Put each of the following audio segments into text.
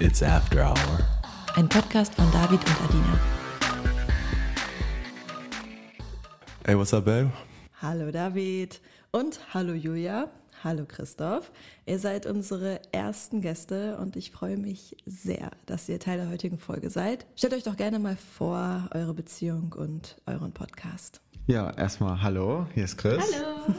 It's After Hour. Ein Podcast von David und Adina. Hey, what's up, babe? Hallo David und hallo Julia. Hallo Christoph. Ihr seid unsere ersten Gäste und ich freue mich sehr, dass ihr Teil der heutigen Folge seid. Stellt euch doch gerne mal vor, eure Beziehung und euren Podcast. Ja, erstmal hallo, hier ist Chris. Hallo.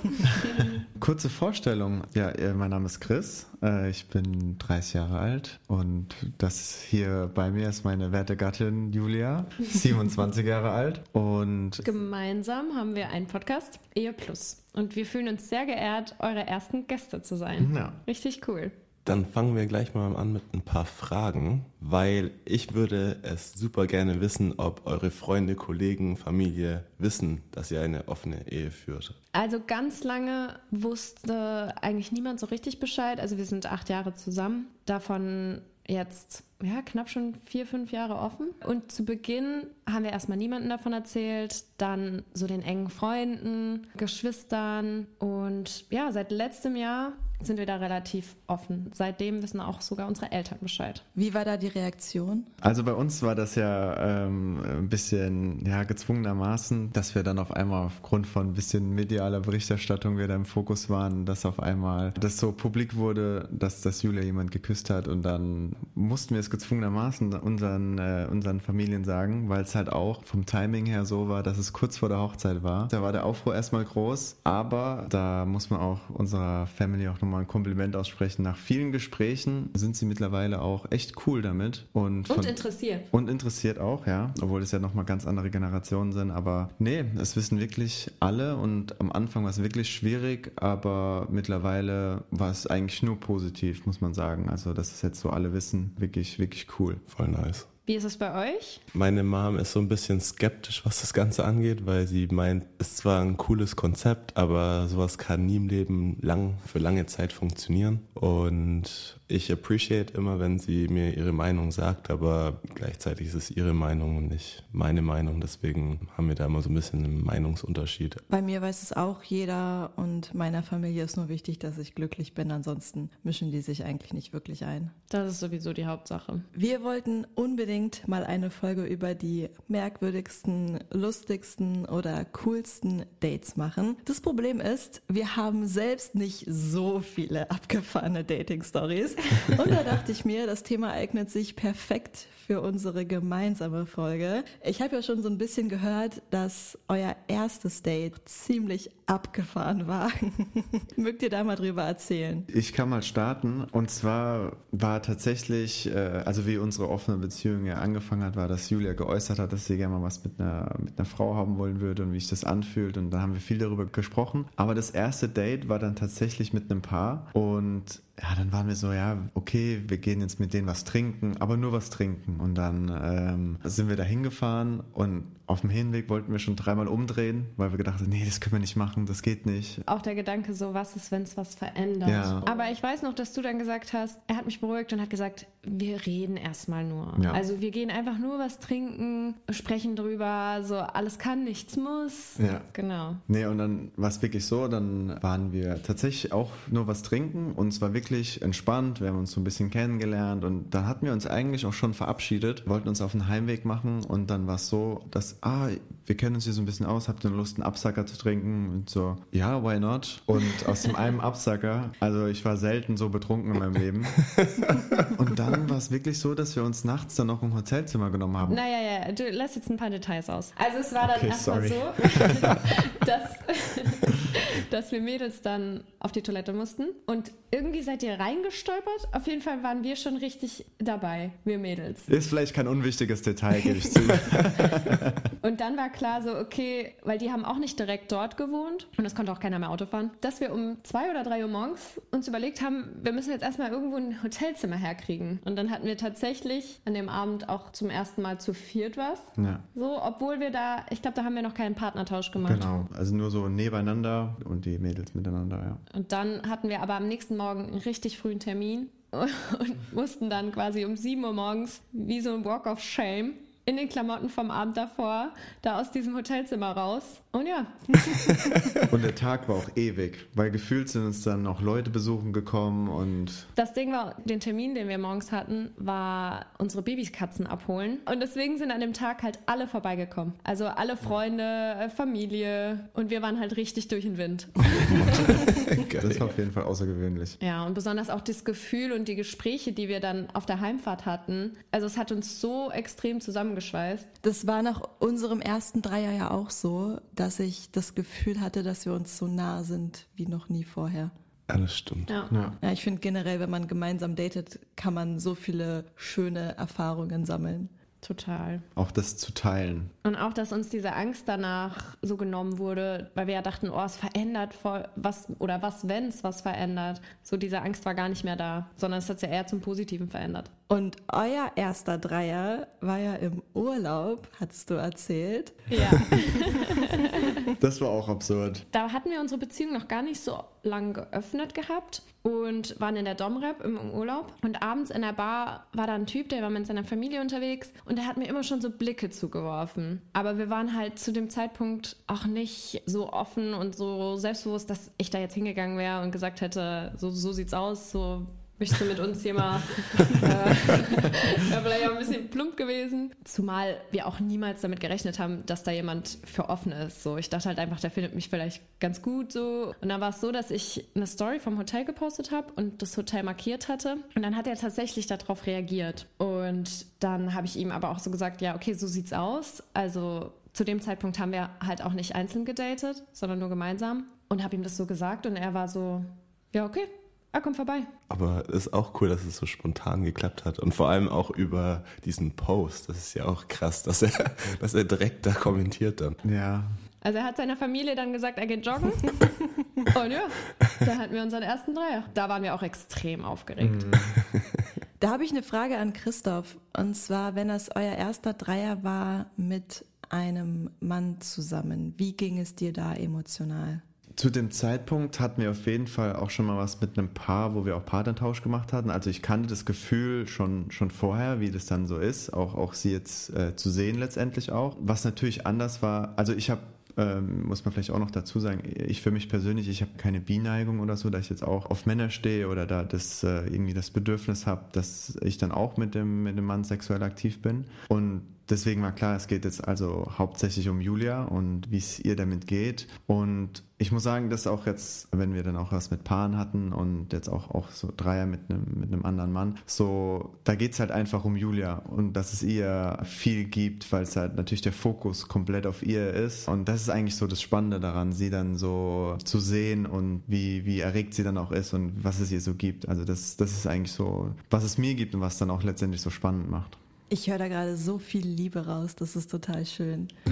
Kurze Vorstellung. Ja, äh, mein Name ist Chris. Äh, ich bin 30 Jahre alt und das hier bei mir ist meine werte Gattin Julia, 27 Jahre alt. Und Gemeinsam haben wir einen Podcast, Ehe Plus. Und wir fühlen uns sehr geehrt, eure ersten Gäste zu sein. Ja. Richtig cool. Dann fangen wir gleich mal an mit ein paar Fragen, weil ich würde es super gerne wissen, ob eure Freunde, Kollegen, Familie wissen, dass ihr eine offene Ehe führt. Also ganz lange wusste eigentlich niemand so richtig Bescheid. Also wir sind acht Jahre zusammen. Davon jetzt ja, knapp schon vier, fünf Jahre offen. Und zu Beginn haben wir erstmal niemanden davon erzählt, dann so den engen Freunden, Geschwistern und ja, seit letztem Jahr sind wir da relativ offen. Seitdem wissen auch sogar unsere Eltern Bescheid. Wie war da die Reaktion? also bei uns war das ja ähm, ein bisschen ja, gezwungenermaßen, dass wir dann auf einmal aufgrund von ein bisschen medialer Berichterstattung wir da im Fokus waren, dass auf einmal das so publik wurde, dass das Julia jemand geküsst hat und dann mussten wir es gezwungenermaßen unseren, äh, unseren Familien sagen, weil es halt auch vom Timing her so war, dass es kurz vor der Hochzeit war. Da war der Aufruhr erstmal groß, aber da muss man auch unserer Family auch nochmal ein Kompliment aussprechen. Nach vielen Gesprächen sind sie mittlerweile auch echt cool damit und, Und von- interessiert. und interessiert auch, ja, obwohl es ja nochmal ganz andere Generationen sind. Aber nee, es wissen wirklich alle und am Anfang war es wirklich schwierig, aber mittlerweile war es eigentlich nur positiv, muss man sagen. Also, dass es jetzt so alle wissen, wirklich, wirklich cool. Voll nice. Wie ist es bei euch? Meine Mom ist so ein bisschen skeptisch, was das Ganze angeht, weil sie meint, es ist zwar ein cooles Konzept, aber sowas kann nie im Leben lang, für lange Zeit funktionieren. Und ich appreciate immer, wenn sie mir ihre Meinung sagt, aber gleichzeitig ist es ihre Meinung und nicht meine Meinung. Deswegen haben wir da immer so ein bisschen einen Meinungsunterschied. Bei mir weiß es auch jeder und meiner Familie ist nur wichtig, dass ich glücklich bin. Ansonsten mischen die sich eigentlich nicht wirklich ein. Das ist sowieso die Hauptsache. Wir wollten unbedingt mal eine Folge über die merkwürdigsten, lustigsten oder coolsten Dates machen. Das Problem ist, wir haben selbst nicht so viele abgefahrene Dating-Stories. Und da dachte ich mir, das Thema eignet sich perfekt für unsere gemeinsame Folge. Ich habe ja schon so ein bisschen gehört, dass euer erstes Date ziemlich abgefahren war. Mögt ihr da mal drüber erzählen? Ich kann mal starten. Und zwar war tatsächlich, äh, also wie unsere offene Beziehung ja angefangen hat, war, dass Julia geäußert hat, dass sie gerne mal was mit einer, mit einer Frau haben wollen würde und wie sich das anfühlt. Und da haben wir viel darüber gesprochen. Aber das erste Date war dann tatsächlich mit einem Paar. Und ja, dann waren wir so, ja, okay, wir gehen jetzt mit denen was trinken, aber nur was trinken. Und dann ähm, sind wir da hingefahren und auf dem Hinweg wollten wir schon dreimal umdrehen, weil wir gedacht haben, nee, das können wir nicht machen, das geht nicht. Auch der Gedanke so, was ist, wenn es was verändert? Ja. Aber ich weiß noch, dass du dann gesagt hast, er hat mich beruhigt und hat gesagt, wir reden erstmal nur. Ja. Also wir gehen einfach nur was trinken, sprechen drüber, so alles kann, nichts muss. Ja. Genau. Nee, und dann war es wirklich so, dann waren wir tatsächlich auch nur was trinken und es war wirklich entspannt, wir haben uns so ein bisschen kennengelernt und dann hatten wir uns eigentlich auch schon verabschiedet, wollten uns auf den Heimweg machen und dann war es so, dass, ah, wir kennen uns hier so ein bisschen aus, habt ihr Lust, einen Absacker zu trinken? Und so, ja, why not? Und aus dem einen Absacker, also ich war selten so betrunken in meinem Leben. Und dann war es wirklich so, dass wir uns nachts dann noch ein Hotelzimmer genommen haben. Naja, ja, du lässt jetzt ein paar Details aus. Also es war dann Okay, erstmal so, dass, dass wir Mädels dann auf die Toilette mussten. Und irgendwie seid ihr reingestolpert. Auf jeden Fall waren wir schon richtig dabei, wir Mädels. Ist vielleicht kein unwichtiges Detail, gebe ich zu. Und dann war klar so, okay, weil die haben auch nicht direkt dort gewohnt und es konnte auch keiner mehr Auto fahren, dass wir um zwei oder drei Uhr morgens uns überlegt haben, wir müssen jetzt erstmal irgendwo ein Hotelzimmer herkriegen. Und dann hatten wir tatsächlich an dem Abend auch zum ersten Mal zu viert was. Ja. So, obwohl wir da, ich glaube, da haben wir noch keinen Partnertausch gemacht. Genau, also nur so nebeneinander und die Mädels miteinander, ja. Und dann hatten wir aber am nächsten Morgen einen richtig frühen Termin und mussten dann quasi um 7 Uhr morgens wie so ein Walk of Shame in den Klamotten vom Abend davor, da aus diesem Hotelzimmer raus. Und ja. und der Tag war auch ewig, weil gefühlt sind uns dann noch Leute besuchen gekommen und. Das Ding war, den Termin, den wir morgens hatten, war unsere Babykatzen abholen. Und deswegen sind an dem Tag halt alle vorbeigekommen. Also alle Freunde, äh, Familie und wir waren halt richtig durch den Wind. das war auf jeden Fall außergewöhnlich. Ja, und besonders auch das Gefühl und die Gespräche, die wir dann auf der Heimfahrt hatten. Also es hat uns so extrem zusammengeschweißt. Das war nach unserem ersten Dreier ja auch so, dass ich das Gefühl hatte, dass wir uns so nah sind wie noch nie vorher. Ja, das stimmt. Ja, ja. ja ich finde generell, wenn man gemeinsam datet, kann man so viele schöne Erfahrungen sammeln. Total. Auch das zu teilen. Und auch, dass uns diese Angst danach so genommen wurde, weil wir ja dachten, oh, es verändert voll was oder was, wenn es was verändert. So diese Angst war gar nicht mehr da, sondern es hat sich ja eher zum Positiven verändert. Und euer erster Dreier war ja im Urlaub, hattest du erzählt. Ja. das war auch absurd. Da hatten wir unsere Beziehung noch gar nicht so lang geöffnet gehabt und waren in der Domrep im, Urlaub. Und abends in der Bar war da ein Typ, der war mit seiner Familie unterwegs und der hat mir immer schon so Blicke zugeworfen. Aber wir waren halt zu dem Zeitpunkt auch nicht so offen und so selbstbewusst, dass ich da jetzt hingegangen wäre und gesagt hätte, so, so sieht's aus, so Möchtest du mit uns hier mal. äh, Wäre vielleicht auch ein bisschen plump gewesen. Zumal wir auch niemals damit gerechnet haben, dass da jemand für offen ist. So, ich dachte halt einfach, der findet mich vielleicht ganz gut so. Und dann war es so, dass ich eine Story vom Hotel gepostet habe und das Hotel markiert hatte. Und dann hat er tatsächlich darauf reagiert. Und dann habe ich ihm aber auch so gesagt: Ja, okay, so sieht's aus. Also zu dem Zeitpunkt haben wir halt auch nicht einzeln gedatet, sondern nur gemeinsam. Und habe ihm das so gesagt und er war so: Ja, okay, Ah, komm vorbei. Aber es ist auch cool, dass es so spontan geklappt hat. Und vor allem auch über diesen Post. Das ist ja auch krass, dass er, dass er direkt da kommentiert dann. Ja. Also er hat seiner Familie dann gesagt, er geht joggen. Und ja, da hatten wir unseren ersten Dreier. Da waren wir auch extrem aufgeregt. Mhm. Da habe ich eine Frage an Christoph. Und zwar, wenn das euer erster Dreier war mit einem Mann zusammen, wie ging es dir da emotional? Zu dem Zeitpunkt hatten wir auf jeden Fall auch schon mal was mit einem Paar, wo wir auch Partnertausch gemacht hatten. Also ich kannte das Gefühl schon, schon vorher, wie das dann so ist, auch, auch sie jetzt äh, zu sehen letztendlich auch. Was natürlich anders war, also ich habe ähm, muss man vielleicht auch noch dazu sagen, ich für mich persönlich, ich habe keine Bineigung oder so, dass ich jetzt auch auf Männer stehe oder da das äh, irgendwie das Bedürfnis habe, dass ich dann auch mit dem, mit dem Mann sexuell aktiv bin. Und deswegen war klar, es geht jetzt also hauptsächlich um Julia und wie es ihr damit geht. Und ich muss sagen, dass auch jetzt, wenn wir dann auch was mit Paaren hatten und jetzt auch, auch so Dreier mit einem, mit einem anderen Mann, so, da geht's halt einfach um Julia und dass es ihr viel gibt, weil es halt natürlich der Fokus komplett auf ihr ist. Und das ist eigentlich so das Spannende daran, sie dann so zu sehen und wie, wie erregt sie dann auch ist und was es ihr so gibt. Also das, das ist eigentlich so, was es mir gibt und was dann auch letztendlich so spannend macht. Ich höre da gerade so viel Liebe raus, das ist total schön.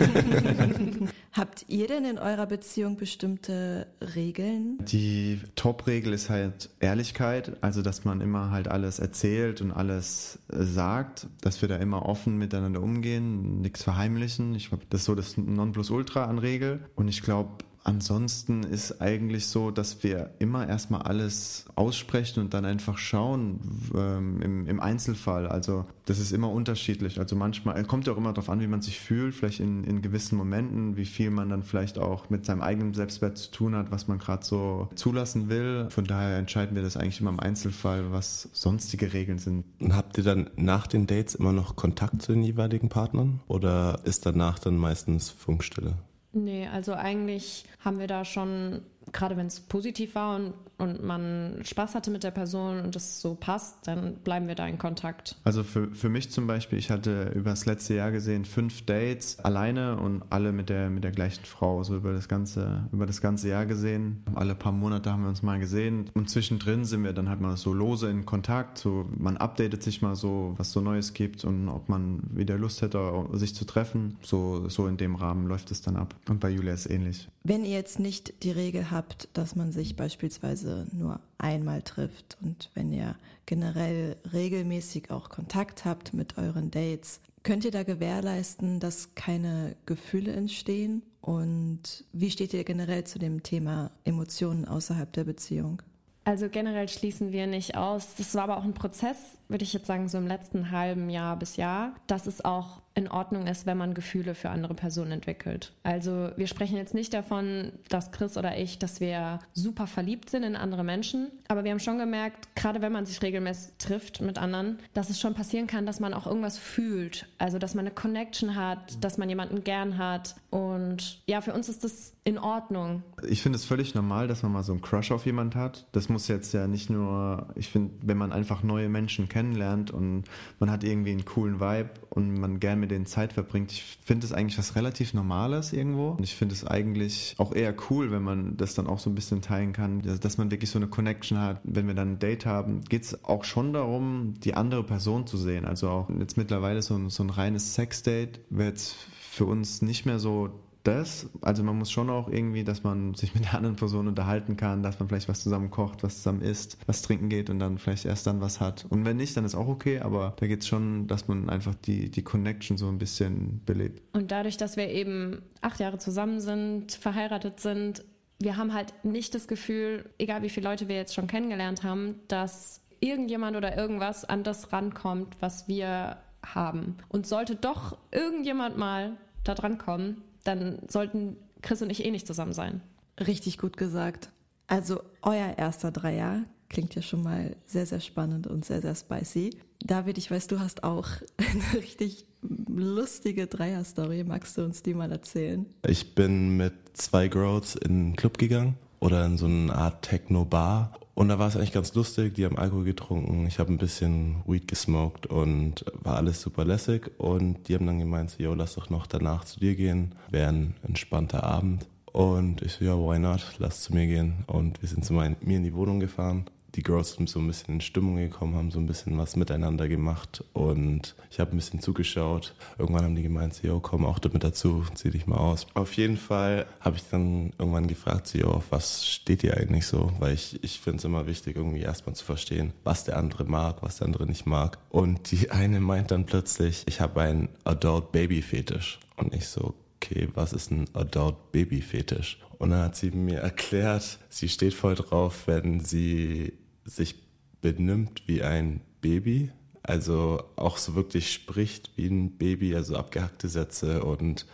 Habt ihr denn in eurer Beziehung bestimmte Regeln? Die Top-Regel ist halt Ehrlichkeit, also dass man immer halt alles erzählt und alles äh, sagt, dass wir da immer offen miteinander umgehen, nichts verheimlichen. Ich glaube, das ist so das Nonplusultra an Regel. Und ich glaube, Ansonsten ist eigentlich so, dass wir immer erstmal alles aussprechen und dann einfach schauen ähm, im, im, Einzelfall. Also das ist immer unterschiedlich. Also manchmal kommt ja auch immer darauf an, wie man sich fühlt, vielleicht in, in gewissen Momenten, wie viel man dann vielleicht auch mit seinem eigenen Selbstwert zu tun hat, was man gerade so zulassen will. Von daher entscheiden wir das eigentlich immer im Einzelfall, was sonstige Regeln sind. Und habt ihr dann nach den Dates immer noch Kontakt zu den jeweiligen Partnern oder ist danach dann meistens Funkstille? Nee, also eigentlich haben wir da schon gerade wenn es positiv war und, und man Spaß hatte mit der Person und es so passt, dann bleiben wir da in Kontakt. Also für, für mich zum Beispiel, ich hatte über das letzte Jahr gesehen fünf Dates alleine und alle mit der, mit der gleichen Frau, so über das ganze, über das ganze Jahr gesehen. Alle paar Monate haben wir uns mal gesehen und zwischendrin sind wir dann halt mal so lose in Kontakt, so man updatet sich mal so, was so Neues gibt und ob man wieder Lust hätte, sich zu treffen. So, so in dem Rahmen läuft es dann ab. Und bei Julia ist ähnlich. Wenn ihr jetzt nicht die Regel habt, habt, dass man sich beispielsweise nur einmal trifft und wenn ihr generell regelmäßig auch Kontakt habt mit euren Dates, könnt ihr da gewährleisten, dass keine Gefühle entstehen? Und wie steht ihr generell zu dem Thema Emotionen außerhalb der Beziehung? Also generell schließen wir nicht aus. Das war aber auch ein Prozess, würde ich jetzt sagen, so im letzten halben Jahr bis Jahr, dass es auch in Ordnung ist, wenn man Gefühle für andere Personen entwickelt. Also wir sprechen jetzt nicht davon, dass Chris oder ich, dass wir super verliebt sind in andere Menschen, aber wir haben schon gemerkt, gerade wenn man sich regelmäßig trifft mit anderen, dass es schon passieren kann, dass man auch irgendwas fühlt. Also dass man eine Connection hat, dass man jemanden gern hat. Und ja, für uns ist das in Ordnung. Ich finde es völlig normal, dass man mal so einen Crush auf jemand hat. Das muss jetzt ja nicht nur, ich finde, wenn man einfach neue Menschen kennenlernt und man hat irgendwie einen coolen Vibe und man gerne mit denen Zeit verbringt. Ich finde es eigentlich was relativ Normales irgendwo. Und ich finde es eigentlich auch eher cool, wenn man das dann auch so ein bisschen teilen kann, dass man wirklich so eine Connection hat. Wenn wir dann ein Date haben, geht es auch schon darum, die andere Person zu sehen. Also auch jetzt mittlerweile so ein, so ein reines Sex-Date wäre jetzt für uns nicht mehr so das, also man muss schon auch irgendwie, dass man sich mit der anderen Person unterhalten kann, dass man vielleicht was zusammen kocht, was zusammen isst, was trinken geht und dann vielleicht erst dann was hat. Und wenn nicht, dann ist auch okay, aber da geht es schon, dass man einfach die, die Connection so ein bisschen belebt. Und dadurch, dass wir eben acht Jahre zusammen sind, verheiratet sind, wir haben halt nicht das Gefühl, egal wie viele Leute wir jetzt schon kennengelernt haben, dass irgendjemand oder irgendwas an das rankommt, was wir haben. Und sollte doch irgendjemand mal da dran kommen, dann sollten Chris und ich eh nicht zusammen sein. Richtig gut gesagt. Also euer erster Dreier klingt ja schon mal sehr, sehr spannend und sehr, sehr spicy. David, ich weiß, du hast auch eine richtig lustige Dreier-Story. Magst du uns die mal erzählen? Ich bin mit zwei Girls in einen Club gegangen oder in so eine Art Techno-Bar und da war es eigentlich ganz lustig. Die haben Alkohol getrunken. Ich habe ein bisschen Weed gesmoked und war alles super lässig. Und die haben dann gemeint, so, yo, lass doch noch danach zu dir gehen. Wäre ein entspannter Abend. Und ich so, ja, why not? Lass zu mir gehen. Und wir sind zu mir in die Wohnung gefahren die Girls sind so ein bisschen in Stimmung gekommen, haben so ein bisschen was miteinander gemacht und ich habe ein bisschen zugeschaut. Irgendwann haben die gemeint, yo, komm auch damit dazu, zieh dich mal aus. Auf jeden Fall habe ich dann irgendwann gefragt, yo, auf was steht ihr eigentlich so? Weil ich, ich finde es immer wichtig, irgendwie erstmal zu verstehen, was der andere mag, was der andere nicht mag. Und die eine meint dann plötzlich, ich habe einen Adult-Baby-Fetisch. Und ich so, okay, was ist ein Adult-Baby-Fetisch? Und dann hat sie mir erklärt, sie steht voll drauf, wenn sie sich benimmt wie ein Baby, also auch so wirklich spricht wie ein Baby, also abgehackte Sätze und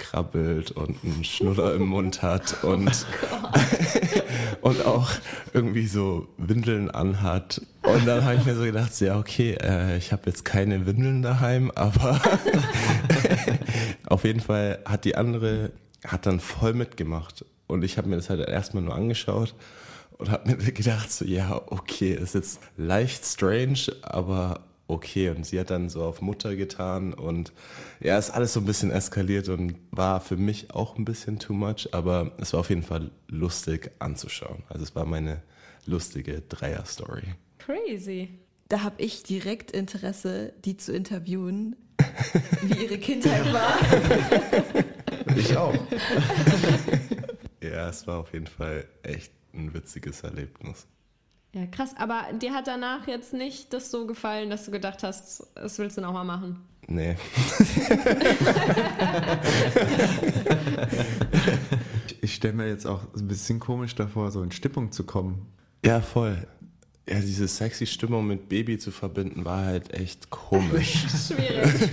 krabbelt und einen Schnuller im Mund hat und, oh und auch irgendwie so Windeln anhat. Und dann habe ich mir so gedacht, ja, okay, äh, ich habe jetzt keine Windeln daheim, aber auf jeden Fall hat die andere, hat dann voll mitgemacht. Und ich habe mir das halt erstmal nur angeschaut und habe mir gedacht, so, ja, okay, ist jetzt leicht strange, aber okay. Und sie hat dann so auf Mutter getan und ja, ist alles so ein bisschen eskaliert und war für mich auch ein bisschen too much, aber es war auf jeden Fall lustig anzuschauen. Also es war meine lustige Dreier-Story. Crazy. Da habe ich direkt Interesse, die zu interviewen, wie ihre Kindheit war. Ich auch. ja, es war auf jeden Fall echt ein witziges Erlebnis. Ja, krass. Aber dir hat danach jetzt nicht das so gefallen, dass du gedacht hast, das willst du nochmal machen? Nee. ich stelle mir jetzt auch ein bisschen komisch davor, so in Stimmung zu kommen. Ja, voll. Ja, diese sexy Stimmung mit Baby zu verbinden, war halt echt komisch. Schwierig.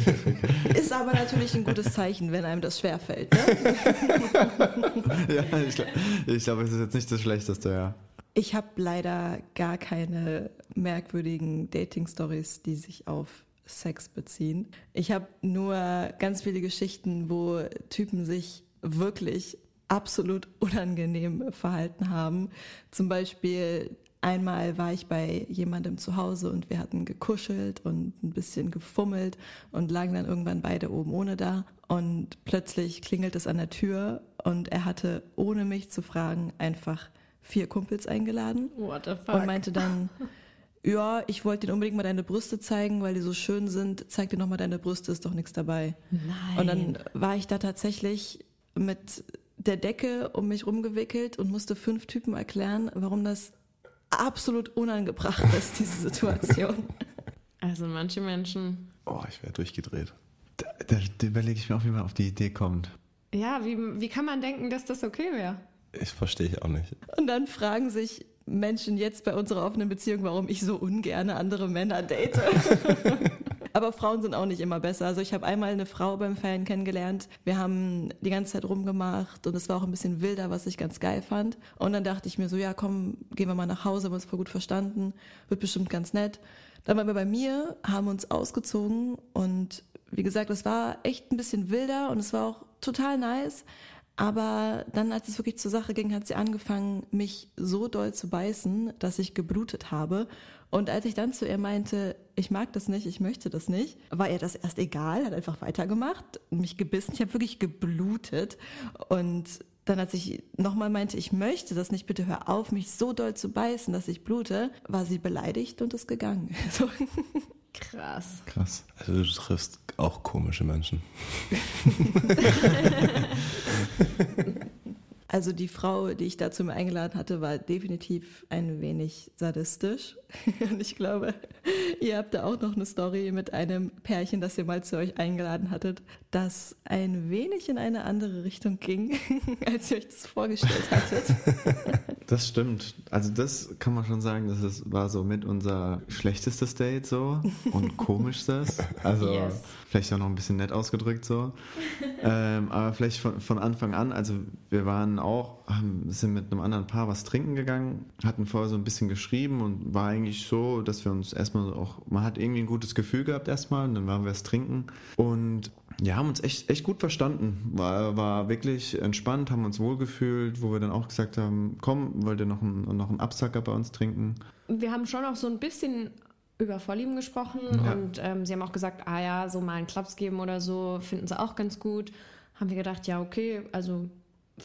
Ist aber natürlich ein gutes Zeichen, wenn einem das schwerfällt. Ne? ja, ich glaube, glaub, es ist jetzt nicht das Schlechteste, ja. Ich habe leider gar keine merkwürdigen Dating-Stories, die sich auf Sex beziehen. Ich habe nur ganz viele Geschichten, wo Typen sich wirklich absolut unangenehm verhalten haben. Zum Beispiel Einmal war ich bei jemandem zu Hause und wir hatten gekuschelt und ein bisschen gefummelt und lagen dann irgendwann beide oben ohne da. Und plötzlich klingelt es an der Tür und er hatte, ohne mich zu fragen, einfach vier Kumpels eingeladen. What the fuck? Und meinte dann, ja, ich wollte dir unbedingt mal deine Brüste zeigen, weil die so schön sind. Zeig dir nochmal deine Brüste, ist doch nichts dabei. Nein. Und dann war ich da tatsächlich mit der Decke um mich rumgewickelt und musste fünf Typen erklären, warum das absolut unangebracht ist, diese Situation. Also manche Menschen. Oh, ich wäre durchgedreht. Da, da, da überlege ich mir auch, wie man auf die Idee kommt. Ja, wie, wie kann man denken, dass das okay wäre? Ich verstehe ich auch nicht. Und dann fragen sich Menschen jetzt bei unserer offenen Beziehung, warum ich so ungerne andere Männer date. Aber Frauen sind auch nicht immer besser. Also ich habe einmal eine Frau beim Feiern kennengelernt. Wir haben die ganze Zeit rumgemacht und es war auch ein bisschen wilder, was ich ganz geil fand. Und dann dachte ich mir so, ja komm, gehen wir mal nach Hause, haben uns voll gut verstanden, wird bestimmt ganz nett. Dann waren wir bei mir, haben uns ausgezogen und wie gesagt, es war echt ein bisschen wilder und es war auch total nice. Aber dann, als es wirklich zur Sache ging, hat sie angefangen, mich so doll zu beißen, dass ich geblutet habe. Und als ich dann zu ihr meinte, ich mag das nicht, ich möchte das nicht, war ihr das erst egal, hat einfach weitergemacht, mich gebissen. Ich habe wirklich geblutet. Und dann, als ich nochmal meinte, ich möchte das nicht, bitte hör auf, mich so doll zu beißen, dass ich blute, war sie beleidigt und ist gegangen. So. Krass. Krass. Also du triffst auch komische Menschen. Also die Frau, die ich dazu mir eingeladen hatte, war definitiv ein wenig sadistisch. Und ich glaube, ihr habt da auch noch eine Story mit einem Pärchen, das ihr mal zu euch eingeladen hattet, das ein wenig in eine andere Richtung ging, als ihr euch das vorgestellt hattet. Das stimmt. Also das kann man schon sagen, das ist, war so mit unser schlechtestes Date so und komischstes. Also Yes. Vielleicht auch noch ein bisschen nett ausgedrückt so. ähm, aber vielleicht von, von Anfang an, also wir waren auch, haben, sind mit einem anderen Paar was trinken gegangen, hatten vorher so ein bisschen geschrieben und war eigentlich so, dass wir uns erstmal auch, man hat irgendwie ein gutes Gefühl gehabt erstmal und dann waren wir es trinken und ja, haben uns echt, echt gut verstanden. War, war wirklich entspannt, haben uns wohlgefühlt, wo wir dann auch gesagt haben, komm, wollt ihr noch einen, noch einen Absacker bei uns trinken? Wir haben schon auch so ein bisschen über Vorlieben gesprochen Ja. und ähm, sie haben auch gesagt, ah ja, so mal einen Klaps geben oder so finden sie auch ganz gut. Haben wir gedacht, ja, okay, also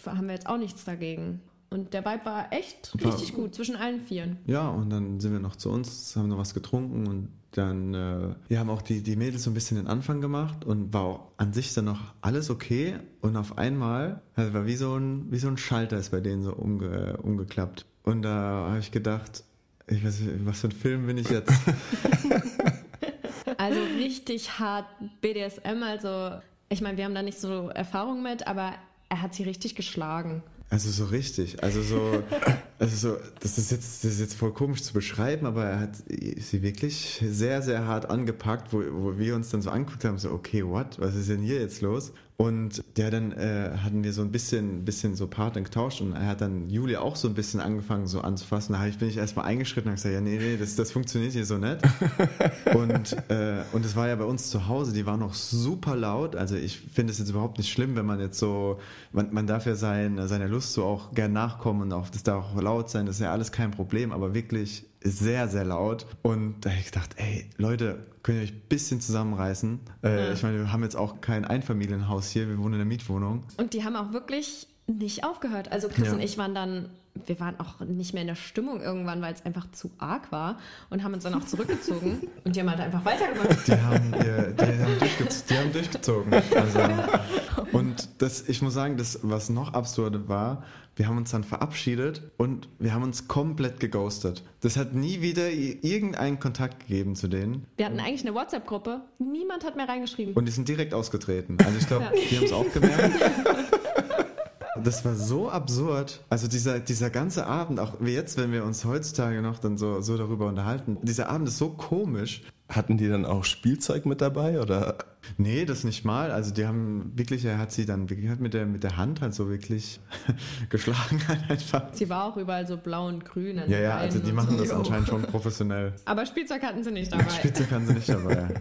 haben wir jetzt auch nichts dagegen. Und der Vibe war echt War- richtig gut zwischen allen Vieren. Ja, und dann sind wir noch zu uns, haben noch was getrunken und dann, äh, wir haben auch die, die Mädels so ein bisschen den Anfang gemacht und war auch an sich dann noch alles okay und auf einmal, also war wie so ein, wie so ein Schalter ist bei denen so umge, umgeklappt. Und da habe ich gedacht, ich weiß nicht, was für ein Film bin ich jetzt? Also richtig hart BDSM, also ich meine, wir haben da nicht so Erfahrung mit, aber er hat sie richtig geschlagen. Also so richtig. Also so, also so, das ist jetzt, das ist jetzt voll komisch zu beschreiben, aber er hat sie wirklich sehr, sehr hart angepackt, wo, wo wir uns dann so angeguckt haben, so, okay, what? Was ist denn hier jetzt los? Und der dann äh, hatten wir so ein bisschen, bisschen so Partner getauscht und er hat dann Juli auch so ein bisschen angefangen so anzufassen. Da hab ich, bin ich erstmal eingeschritten und gesagt, ja, nee, nee, das, das funktioniert hier so nicht. und, äh, und es war ja bei uns zu Hause, die war noch super laut. Also ich finde es jetzt überhaupt nicht schlimm, wenn man jetzt so, man, man darf ja sein, seiner Lust so auch gern nachkommen und auch, das darf auch laut sein, das ist ja alles kein Problem, aber wirklich sehr, sehr laut. Und da habe ich gedacht, ey, Leute, könnt ihr euch ein bisschen zusammenreißen? Äh, Ich meine, wir haben jetzt auch kein Einfamilienhaus hier, wir wohnen in einer Mietwohnung. Und die haben auch wirklich nicht aufgehört. Also Chris Ja. und ich waren dann, wir waren auch nicht mehr in der Stimmung irgendwann, weil es einfach zu arg war und haben uns dann auch zurückgezogen und die haben halt einfach weitergemacht. Die haben, ihr, die haben, durchgez die haben durchgezogen. Also, und das, ich muss sagen, das, was noch absurde war, wir haben uns dann verabschiedet und wir haben uns komplett geghostet. Das hat nie wieder irgendeinen Kontakt gegeben zu denen. Wir hatten eigentlich eine WhatsApp-Gruppe, niemand hat mehr reingeschrieben. Und die sind direkt ausgetreten. Also ich glaube, die haben es auch gemerkt. Das war so absurd. Also dieser, dieser ganze Abend, auch wie jetzt, wenn wir uns heutzutage noch dann so, so darüber unterhalten, dieser Abend ist so komisch. Hatten die dann auch Spielzeug mit dabei oder? Nee, das nicht mal. Also die haben wirklich, er hat sie dann wirklich halt mit der, mit der Hand halt so wirklich geschlagen halt einfach. Sie war auch überall so blau und grün. an Ja, den ja, also die und machen so. das anscheinend schon professionell. Aber Spielzeug hatten sie nicht dabei. Spitze kann sie nicht dabei.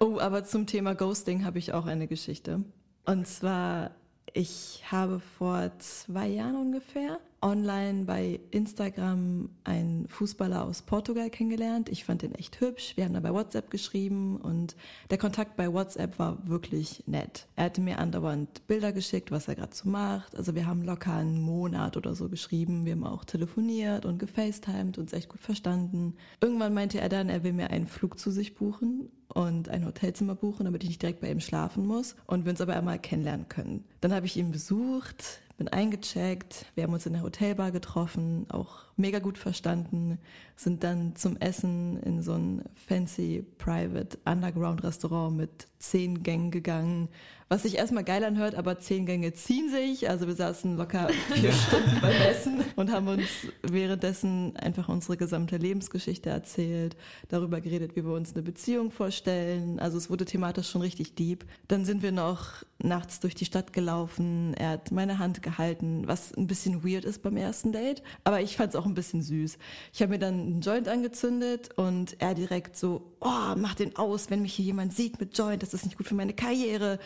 Oh, aber zum Thema Ghosting habe ich auch eine Geschichte. Und zwar, ich habe vor zwei Jahren ungefähr online bei Instagram einen Fußballer aus Portugal kennengelernt. Ich fand den echt hübsch. Wir haben da bei WhatsApp geschrieben und der Kontakt bei WhatsApp war wirklich nett. Er hatte mir andauernd Bilder geschickt, was er gerade so macht. Also wir haben locker einen Monat oder so geschrieben. Wir haben auch telefoniert und gefacetimed, uns echt gut verstanden. Irgendwann meinte er dann, er will mir einen Flug zu sich buchen und ein Hotelzimmer buchen, damit ich nicht direkt bei ihm schlafen muss und wir uns aber einmal kennenlernen können. Dann habe ich ihn besucht, bin eingecheckt, wir haben uns in der Hotelbar getroffen, auch mega gut verstanden, sind dann zum Essen in so ein fancy private Underground Restaurant mit zehn Gängen gegangen, Was sich erstmal geil anhört, aber zehn Gänge ziehen sich. Also wir saßen locker vier Stunden beim Essen und haben uns währenddessen einfach unsere gesamte Lebensgeschichte erzählt, darüber geredet, wie wir uns eine Beziehung vorstellen. Also es wurde thematisch schon richtig deep. Dann sind wir noch nachts durch die Stadt gelaufen. Er hat meine Hand gehalten, was ein bisschen weird ist beim ersten Date. Aber ich fand es auch ein bisschen süß. Ich habe mir dann einen Joint angezündet und er direkt so, oh, mach den aus, wenn mich hier jemand sieht mit Joint, das ist nicht gut für meine Karriere.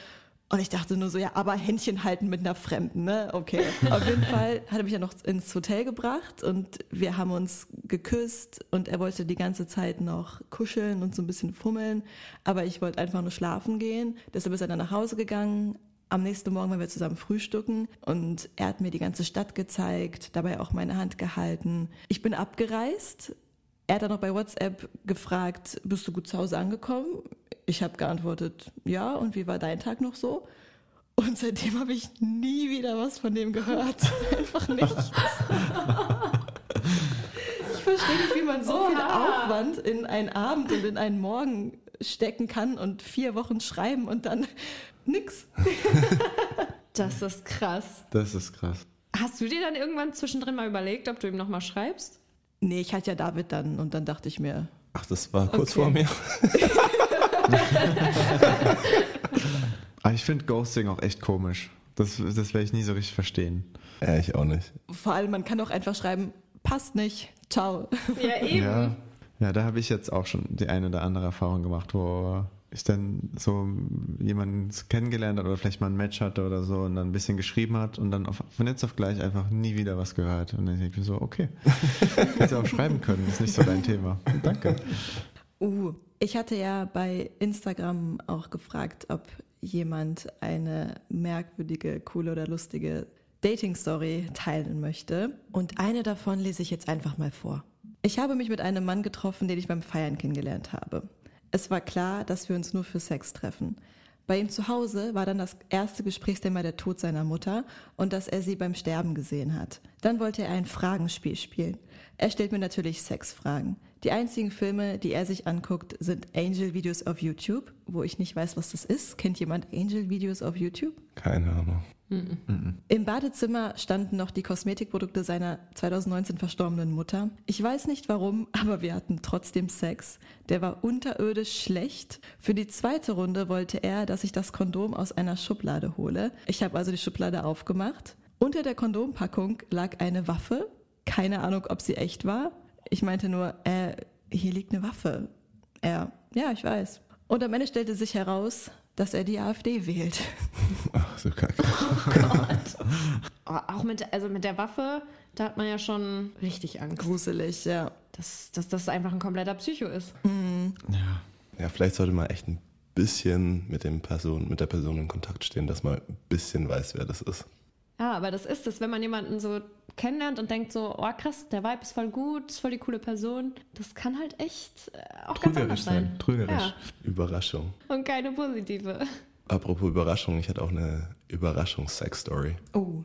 Und ich dachte nur so, ja, aber Händchen halten mit einer Fremden, ne? Okay. Auf jeden Fall hat er mich ja noch ins Hotel gebracht und wir haben uns geküsst und er wollte die ganze Zeit noch kuscheln und so ein bisschen fummeln. Aber ich wollte einfach nur schlafen gehen. Deshalb ist er dann nach Hause gegangen. Am nächsten Morgen waren wir zusammen frühstücken und er hat mir die ganze Stadt gezeigt, dabei auch meine Hand gehalten. Ich bin abgereist. Er hat dann noch bei WhatsApp gefragt, bist du gut zu Hause angekommen? Ich habe geantwortet, ja, und wie war dein Tag noch so? Und seitdem habe ich nie wieder was von dem gehört. Einfach nichts. ich verstehe nicht, wie man so viel Aufwand in einen Abend und in einen Morgen stecken kann und vier Wochen schreiben und dann nix. Das ist krass. Das ist krass. Hast du dir dann irgendwann zwischendrin mal überlegt, ob du ihm nochmal schreibst? Nee, ich hatte ja David dann und dann dachte ich mir, Ach, das war kurz Okay. vor mir. Aber ich finde Ghosting auch echt komisch. Das, das werde ich nie so richtig verstehen. Ja, ich auch nicht. vor allem man kann auch einfach schreiben, passt nicht, ciao. Ja, eben. Ja, ja da habe ich jetzt auch schon die eine oder andere Erfahrung gemacht, wo ich dann so jemanden kennengelernt hat oder vielleicht mal ein Match hatte oder so und dann ein bisschen geschrieben hat und dann auf, von jetzt auf gleich einfach nie wieder was gehört. Und dann denke ich mir so, okay, hättest du auch schreiben können, ist nicht so dein Thema. Danke. Uh, ich hatte ja bei Instagram auch gefragt, ob jemand eine merkwürdige, coole oder lustige Dating-Story teilen möchte. Und eine davon lese ich jetzt einfach mal vor. Ich habe mich mit einem Mann getroffen, den ich beim Feiern kennengelernt habe. Es war klar, dass wir uns nur für Sex treffen. Bei ihm zu Hause war dann das erste Gesprächsthema der Tod seiner Mutter und dass er sie beim Sterben gesehen hat. Dann wollte er ein Fragenspiel spielen. Er stellt mir natürlich Sexfragen. Die einzigen Filme, die er sich anguckt, sind Angel-Videos auf YouTube, wo ich nicht weiß, was das ist. Kennt jemand Angel-Videos auf YouTube? Keine Ahnung. Im Badezimmer standen noch die Kosmetikprodukte seiner 2019 verstorbenen Mutter. Ich weiß nicht warum, aber wir hatten trotzdem Sex. Der war unterirdisch schlecht. Für die zweite Runde wollte er, dass ich das Kondom aus einer Schublade hole. Ich habe also die Schublade aufgemacht. Unter der Kondompackung lag eine Waffe. Keine Ahnung, ob sie echt war. Ich meinte nur, äh, hier liegt eine Waffe. Er, ja, ich weiß. Und am Ende stellte sich heraus, dass er die AfD wählt. Ach, so kacke. Oh, auch mit, also mit der Waffe, da hat man ja schon richtig Angst, Gruselig, ja. dass, dass das einfach ein kompletter Psycho ist. Ja. Ja, vielleicht sollte man echt ein bisschen mit, dem Person, mit der Person in Kontakt stehen, dass man ein bisschen weiß, wer das ist. Ja, aber das ist es, wenn man jemanden so kennenlernt und denkt so, oh krass, der Vibe ist voll gut, ist voll die coole Person. Das kann halt echt äh, auch ganz Trügerisch anders sein. sein. Trügerisch. Ja, Überraschung. und keine positive. Apropos Überraschung, ich hatte auch eine Überraschungs-Sex-Story. Oh,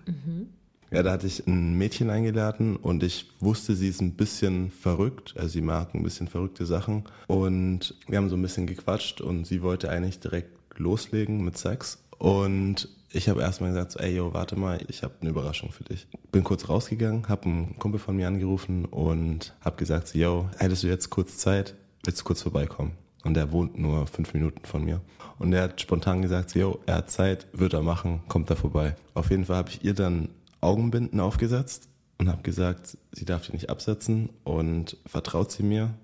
Ja, da hatte ich ein Mädchen eingeladen und ich wusste, sie ist ein bisschen verrückt. Also sie mag ein bisschen verrückte Sachen. Und wir haben so ein bisschen gequatscht und sie wollte eigentlich direkt loslegen mit Sex. Und ich habe erstmal gesagt, so, ey, yo, warte mal, ich habe eine Überraschung für dich. Bin kurz rausgegangen, habe einen Kumpel von mir angerufen und habe gesagt, so, yo, hättest du jetzt kurz Zeit, willst du kurz vorbeikommen? Und der wohnt nur fünf Minuten von mir. Und er hat spontan gesagt, so, yo, er hat Zeit, wird er machen, kommt er vorbei. Auf jeden Fall habe ich ihr dann Augenbinden aufgesetzt und habe gesagt, sie darf die nicht absetzen und vertraut sie mir.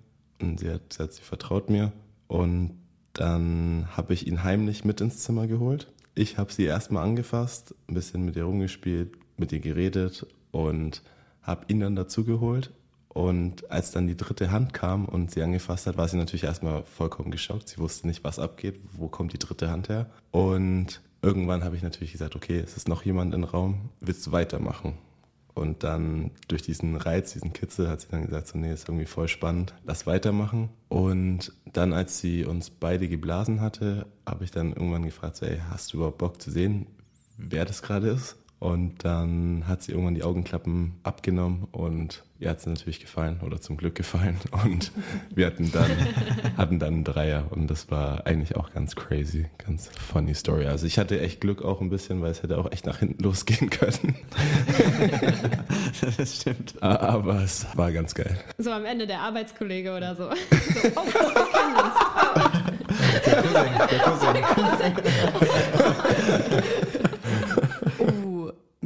Und sie hat gesagt, sie vertraut mir. Und dann habe ich ihn heimlich mit ins Zimmer geholt. Ich habe sie erstmal angefasst, ein bisschen mit ihr rumgespielt, mit ihr geredet und habe ihn dann dazu geholt. Und als dann die dritte Hand kam und sie angefasst hat, war sie natürlich erstmal vollkommen geschockt. Sie wusste nicht, was abgeht, wo kommt die dritte Hand her. Und irgendwann habe ich natürlich gesagt, okay, es ist noch jemand im Raum, willst du weitermachen? Und dann durch diesen Reiz, diesen Kitzel, hat sie dann gesagt, so, nee, ist irgendwie voll spannend, lass weitermachen. Und dann, als sie uns beide geblasen hatte, habe ich dann irgendwann gefragt, so, ey, hast du überhaupt Bock zu sehen, wer das gerade ist? Und dann hat sie irgendwann die Augenklappen abgenommen und ihr hat es natürlich gefallen oder zum Glück gefallen. Und wir hatten dann, hatten dann einen Dreier und das war eigentlich auch ganz crazy, ganz funny Story. Also ich hatte echt Glück auch ein bisschen, weil es hätte auch echt nach hinten losgehen können. das stimmt. Aber es war ganz geil. So am Ende der Arbeitskollege oder so. so oh, wir kennen uns. Der Cousin, der Cousin. Uh,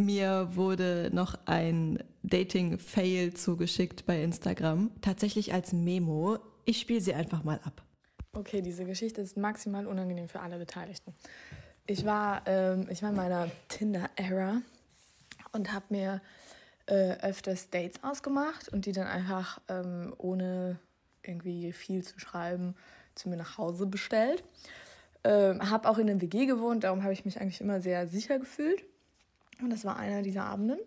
mir wurde noch ein Dating-Fail zugeschickt bei Instagram. Tatsächlich als Memo. Ich spiele sie einfach mal ab. Okay, diese Geschichte ist maximal unangenehm für alle Beteiligten. Ich war, ähm, ich war in meiner Tinder-Era und habe mir äh, öfters Dates ausgemacht und die dann einfach ähm, ohne irgendwie viel zu schreiben zu mir nach Hause bestellt. Ähm, habe auch in einer WG gewohnt, darum habe ich mich eigentlich immer sehr sicher gefühlt. Und das war einer dieser Abenden.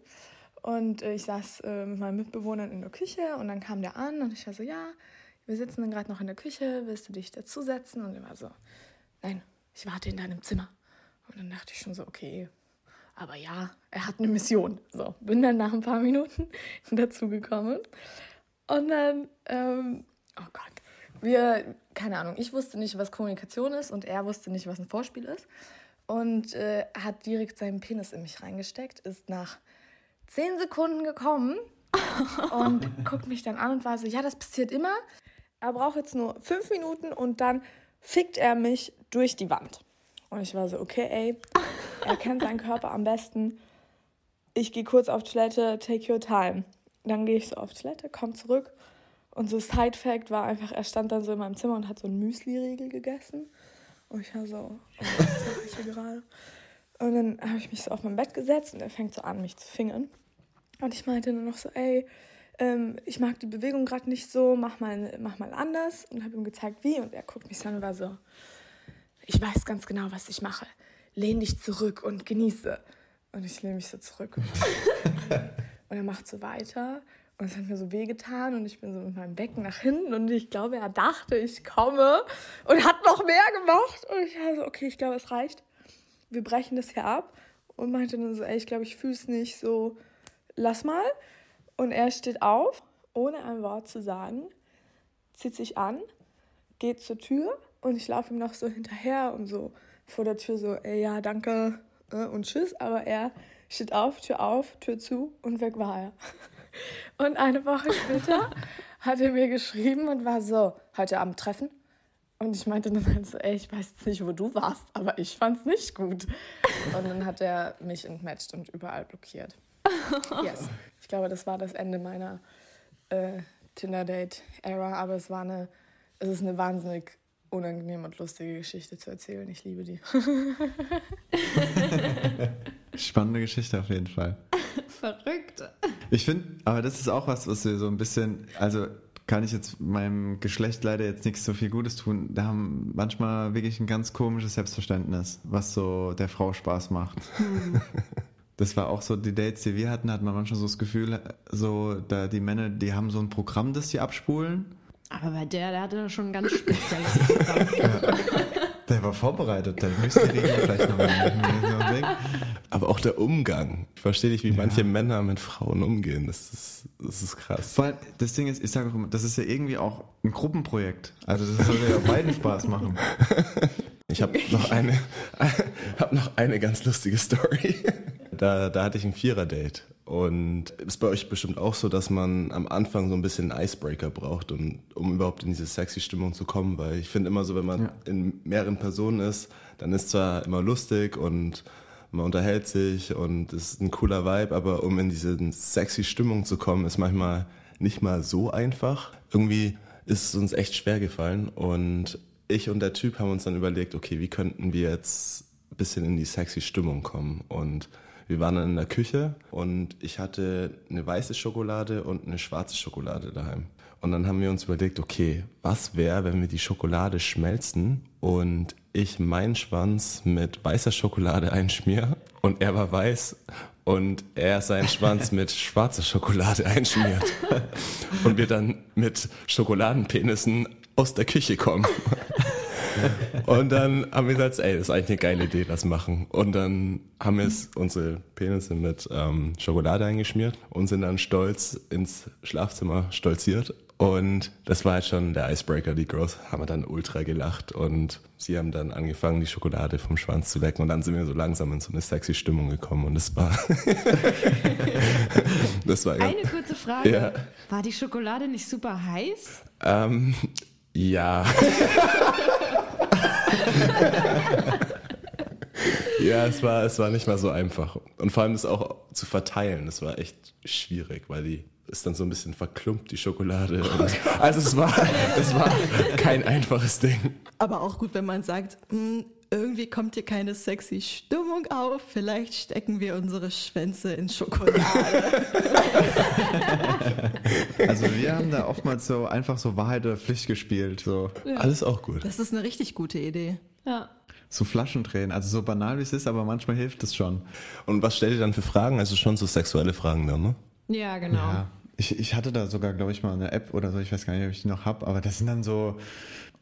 Und äh, ich saß äh, mit meinen Mitbewohnern in der Küche und dann kam der an und ich war so, ja, wir sitzen dann gerade noch in der Küche, willst du dich dazusetzen? Und er war so, nein, ich warte in deinem Zimmer. Und dann dachte ich schon so, okay, aber ja, er hat eine Mission. So, bin dann nach ein paar Minuten dazugekommen. Und dann, ähm, oh Gott, wir, keine Ahnung, ich wusste nicht, was Kommunikation ist und er wusste nicht, was ein Vorspiel ist. Und äh, hat direkt seinen Penis in mich reingesteckt, ist nach zehn Sekunden gekommen und guckt mich dann an und war so, ja, das passiert immer. Er braucht jetzt nur fünf Minuten und dann fickt er mich durch die Wand. Und ich war so, okay, ey, er kennt seinen Körper am besten. Ich gehe kurz auf Toilette, take your time. Dann gehe ich so auf Toilette, komm zurück. Und so Side Fact war einfach, er stand dann so in meinem Zimmer und hat so einen Müsli-Riegel gegessen. Und ich war so, oh, was mache ich hier gerade? Und dann habe ich mich so auf mein Bett gesetzt und er fängt so an, mich zu fingern. Und ich meinte dann noch so, ey, ähm, ich mag die Bewegung gerade nicht so, mach mal, mach mal anders. Und habe ihm gezeigt, wie. Und er guckt mich so an und war so, ich weiß ganz genau, was ich mache. Lehn dich zurück und genieße. Und ich lehne mich so zurück. und er macht so weiter. Und es hat mir so wehgetan und ich bin so mit meinem Becken nach hinten und ich glaube, er dachte, ich komme und hat noch mehr gemacht. Und ich war so, okay, ich glaube, es reicht. Wir brechen das hier ab. Und meinte dann so, ey, ich glaube, ich fühle es nicht so, lass mal. Und er steht auf, ohne ein Wort zu sagen, zieht sich an, geht zur Tür und ich laufe ihm noch so hinterher und so vor der Tür so, ey, ja, danke äh, und tschüss. Aber er steht auf, Tür auf, Tür zu und weg war er. Und eine Woche später hat er mir geschrieben und war so, heute Abend treffen. Und ich meinte dann halt so, ey, ich weiß jetzt nicht, wo du warst, aber ich fand's nicht gut. Und dann hat er mich entmatcht und überall blockiert. Yes. Ich glaube, das war das Ende meiner äh, Tinder-Date-Era, aber es war eine, es ist eine wahnsinnig unangenehme und lustige Geschichte zu erzählen. Ich liebe die. Spannende Geschichte auf jeden Fall. Verrückt. Ich finde, aber das ist auch was, was wir so ein bisschen, also kann ich jetzt meinem Geschlecht leider jetzt nichts so viel Gutes tun. Da haben manchmal wirklich ein ganz komisches Selbstverständnis, was so der Frau Spaß macht. Das war auch so die Dates, die wir hatten, hat man manchmal so das Gefühl, so da die Männer, die haben so ein Programm, das sie abspulen. Aber bei der, der hatte schon ein ganz spezielles Programm. Ja. Der war vorbereitet, der müsste Regeln vielleicht noch mal Aber auch der Umgang. Ich verstehe nicht, wie ja. manche Männer mit Frauen umgehen. Das ist, das ist krass. Vor allem, das Ding ist, ich sage auch immer, das ist ja irgendwie auch ein Gruppenprojekt. Also das soll ja beiden Spaß machen. Ich habe noch eine, hab noch eine ganz lustige Story. Da, da hatte ich ein Vierer-Date. Und ist bei euch bestimmt auch so, dass man am Anfang so ein bisschen einen Icebreaker braucht, und, um überhaupt in diese sexy Stimmung zu kommen. Weil ich finde immer so, wenn man ja. in mehreren Personen ist, dann ist zwar immer lustig und man unterhält sich und es ist ein cooler Vibe, aber um in diese sexy Stimmung zu kommen, ist manchmal nicht mal so einfach. Irgendwie ist es uns echt schwer gefallen und ich und der Typ haben uns dann überlegt, okay, wie könnten wir jetzt ein bisschen in die sexy Stimmung kommen und wir waren dann in der Küche und ich hatte eine weiße Schokolade und eine schwarze Schokolade daheim. Und dann haben wir uns überlegt, okay, was wäre, wenn wir die Schokolade schmelzen und ich meinen Schwanz mit weißer Schokolade einschmier und er war weiß und er seinen Schwanz mit schwarzer Schokolade einschmiert und wir dann mit Schokoladenpenissen aus der Küche kommen. Und dann haben wir gesagt, ey, das ist eigentlich eine geile Idee, das machen. Und dann haben wir es, unsere Penisse mit ähm, Schokolade eingeschmiert und sind dann stolz ins Schlafzimmer stolziert. Und das war halt schon der Icebreaker. Die Girls haben dann ultra gelacht und sie haben dann angefangen, die Schokolade vom Schwanz zu lecken. Und dann sind wir so langsam in so eine sexy Stimmung gekommen. Und das war. das war Eine kurze Frage. Ja. War die Schokolade nicht super heiß? Ähm, ja. ja, es war, es war nicht mal so einfach. Und vor allem das auch zu verteilen, das war echt schwierig, weil die ist dann so ein bisschen verklumpt, die Schokolade. Und, also es war, es war kein einfaches Ding. Aber auch gut, wenn man sagt, "Hm, irgendwie kommt hier keine sexy Stimmung auf, vielleicht stecken wir unsere Schwänze in Schokolade. Also wir haben da oftmals so einfach so Wahrheit oder Pflicht gespielt, so, Alles auch gut. Das ist eine richtig gute Idee. Ja. so Flaschendrehen. Also so banal wie es ist, aber manchmal hilft es schon. Und was stellt ihr dann für Fragen? Also schon so sexuelle Fragen dann, ne? Ja, genau. Ja. Ich, ich hatte da sogar, glaube ich, mal eine App oder so, ich weiß gar nicht, ob ich die noch habe, aber das sind dann so,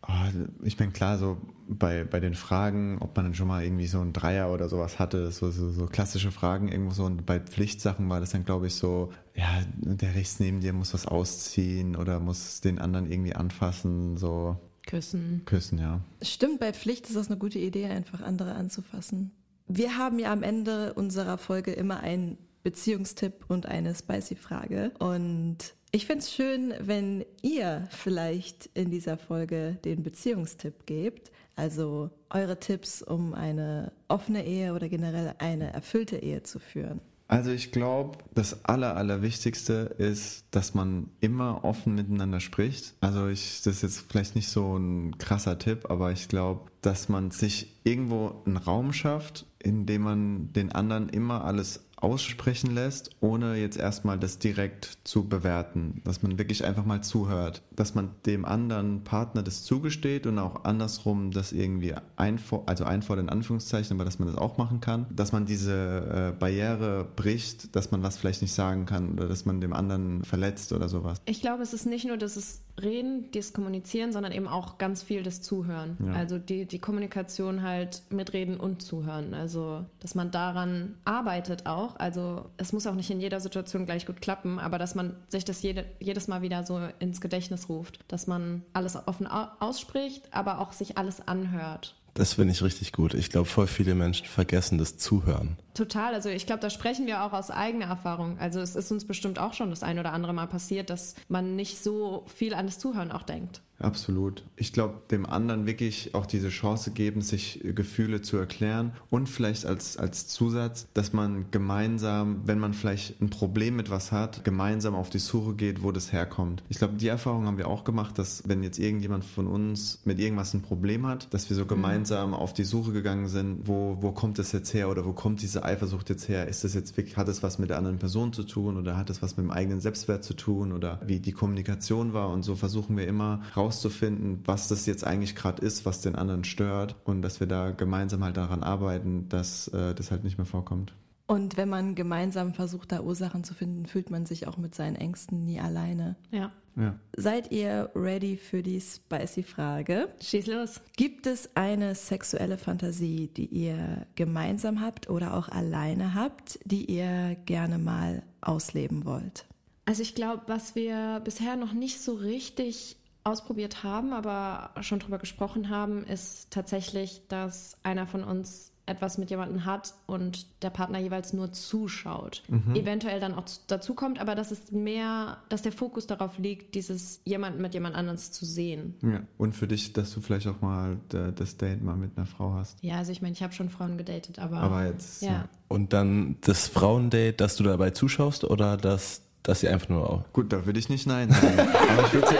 ah, ich bin klar, so bei, bei den Fragen, ob man dann schon mal irgendwie so ein Dreier oder sowas hatte, so, so, so klassische Fragen irgendwo so und bei Pflichtsachen war das dann, glaube ich, so, ja, der rechts neben dir muss was ausziehen oder muss den anderen irgendwie anfassen, so Küssen. küssen, ja. Stimmt, bei Pflicht ist das eine gute Idee, einfach andere anzufassen. Wir haben ja am Ende unserer Folge immer einen Beziehungstipp und eine Spicy-Frage. Und ich finde es schön, wenn ihr vielleicht in dieser Folge den Beziehungstipp gebt. Also eure Tipps, um eine offene Ehe oder generell eine erfüllte Ehe zu führen. Also ich glaube, das Aller, Allerwichtigste ist, dass man immer offen miteinander spricht. Also ich, das ist jetzt vielleicht nicht so ein krasser Tipp, aber ich glaube, dass man sich irgendwo einen Raum schafft, in dem man den anderen immer alles aussprechen lässt, ohne jetzt erstmal das direkt zu bewerten. Dass man wirklich einfach mal zuhört. Dass man dem anderen Partner das zugesteht und auch andersrum das irgendwie einfordert, also einfordert in Anführungszeichen, aber dass man das auch machen kann. Dass man diese äh, Barriere bricht, dass man was vielleicht nicht sagen kann oder dass man dem anderen verletzt oder sowas. Ich glaube, es ist nicht nur das Reden, das Kommunizieren, sondern eben auch ganz viel das Zuhören. Ja. Also die, die Kommunikation halt mit Reden und Zuhören. Also, dass man daran arbeitet auch. Also, es muss auch nicht in jeder Situation gleich gut klappen, aber dass man sich das jede, jedes Mal wieder so ins Gedächtnis ruft. Dass man alles offen au- ausspricht, aber auch sich alles anhört. Das finde ich richtig gut. Ich glaube, voll viele Menschen vergessen das Zuhören. Total, also ich glaube, da sprechen wir auch aus eigener Erfahrung. Also es ist uns bestimmt auch schon das ein oder andere Mal passiert, dass man nicht so viel an das Zuhören auch denkt. Absolut. Ich glaube, dem anderen wirklich auch diese Chance geben, sich Gefühle zu erklären und vielleicht als, als Zusatz, dass man gemeinsam, wenn man vielleicht ein Problem mit was hat, gemeinsam auf die Suche geht, wo das herkommt. Ich glaube, die Erfahrung haben wir auch gemacht, dass wenn jetzt irgendjemand von uns mit irgendwas ein Problem hat, dass wir so gemeinsam auf die Suche gegangen sind, wo, wo kommt das jetzt her oder wo kommt diese Eifersucht jetzt her? Ist das jetzt wirklich, hat es was mit der anderen Person zu tun oder hat es was mit dem eigenen Selbstwert zu tun oder wie die Kommunikation war und so versuchen wir immer rauszufinden, was das jetzt eigentlich gerade ist, was den anderen stört und dass wir da gemeinsam halt daran arbeiten, dass äh, das halt nicht mehr vorkommt. Und wenn man gemeinsam versucht, da Ursachen zu finden, fühlt man sich auch mit seinen Ängsten nie alleine. Ja. Ja. Seid ihr ready für die spicy Frage? Schieß los. Gibt es eine sexuelle Fantasie, die ihr gemeinsam habt oder auch alleine habt, die ihr gerne mal ausleben wollt? Also ich glaube, was wir bisher noch nicht so richtig ausprobiert haben, aber schon drüber gesprochen haben, ist tatsächlich, dass einer von uns etwas mit jemandem hat und der Partner jeweils nur zuschaut. Eventuell dann auch dazu kommt, aber dass es mehr, dass der Fokus darauf liegt, dieses jemanden mit jemand anderes zu sehen. ja. Und für dich, dass du vielleicht auch mal das Date mal mit einer Frau hast. Ja, also ich meine, ich habe schon Frauen gedatet, aber, Aber jetzt, ja. ja. Und dann das Frauendate, dass du dabei zuschaust oder dass, dass sie einfach nur auch. Gut, da würde ich nicht Nein sagen. Aber ich würde sie,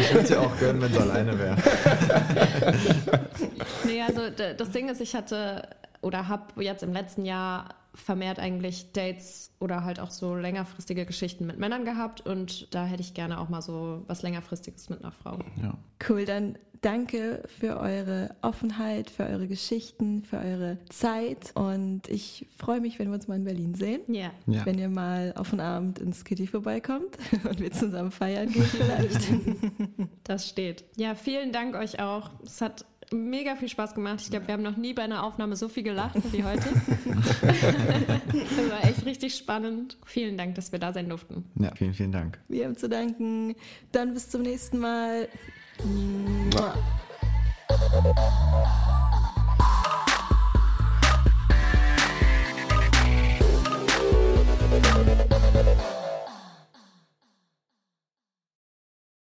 ich würd sie auch gönnen, wenn sie alleine wäre. Nee, also das Ding ist, ich hatte oder habe jetzt im letzten Jahr vermehrt eigentlich Dates oder halt auch so längerfristige Geschichten mit Männern gehabt und da hätte ich gerne auch mal so was längerfristiges mit einer Frau. Ja. Cool, dann danke für eure Offenheit, für eure Geschichten, für eure Zeit und ich freue mich, wenn wir uns mal in Berlin sehen. Ja. Ja. Wenn ihr mal auf den Abend ins Kitty vorbeikommt und wir zusammen feiern gehen vielleicht. Das steht. Ja, vielen Dank euch auch. Es hat mega viel Spaß gemacht. Ich glaube, wir haben noch nie bei einer Aufnahme so viel gelacht wie heute. das war echt richtig spannend. Vielen Dank, dass wir da sein durften. Ja, vielen, vielen Dank. Wir haben zu danken. Dann bis zum nächsten Mal. Mua.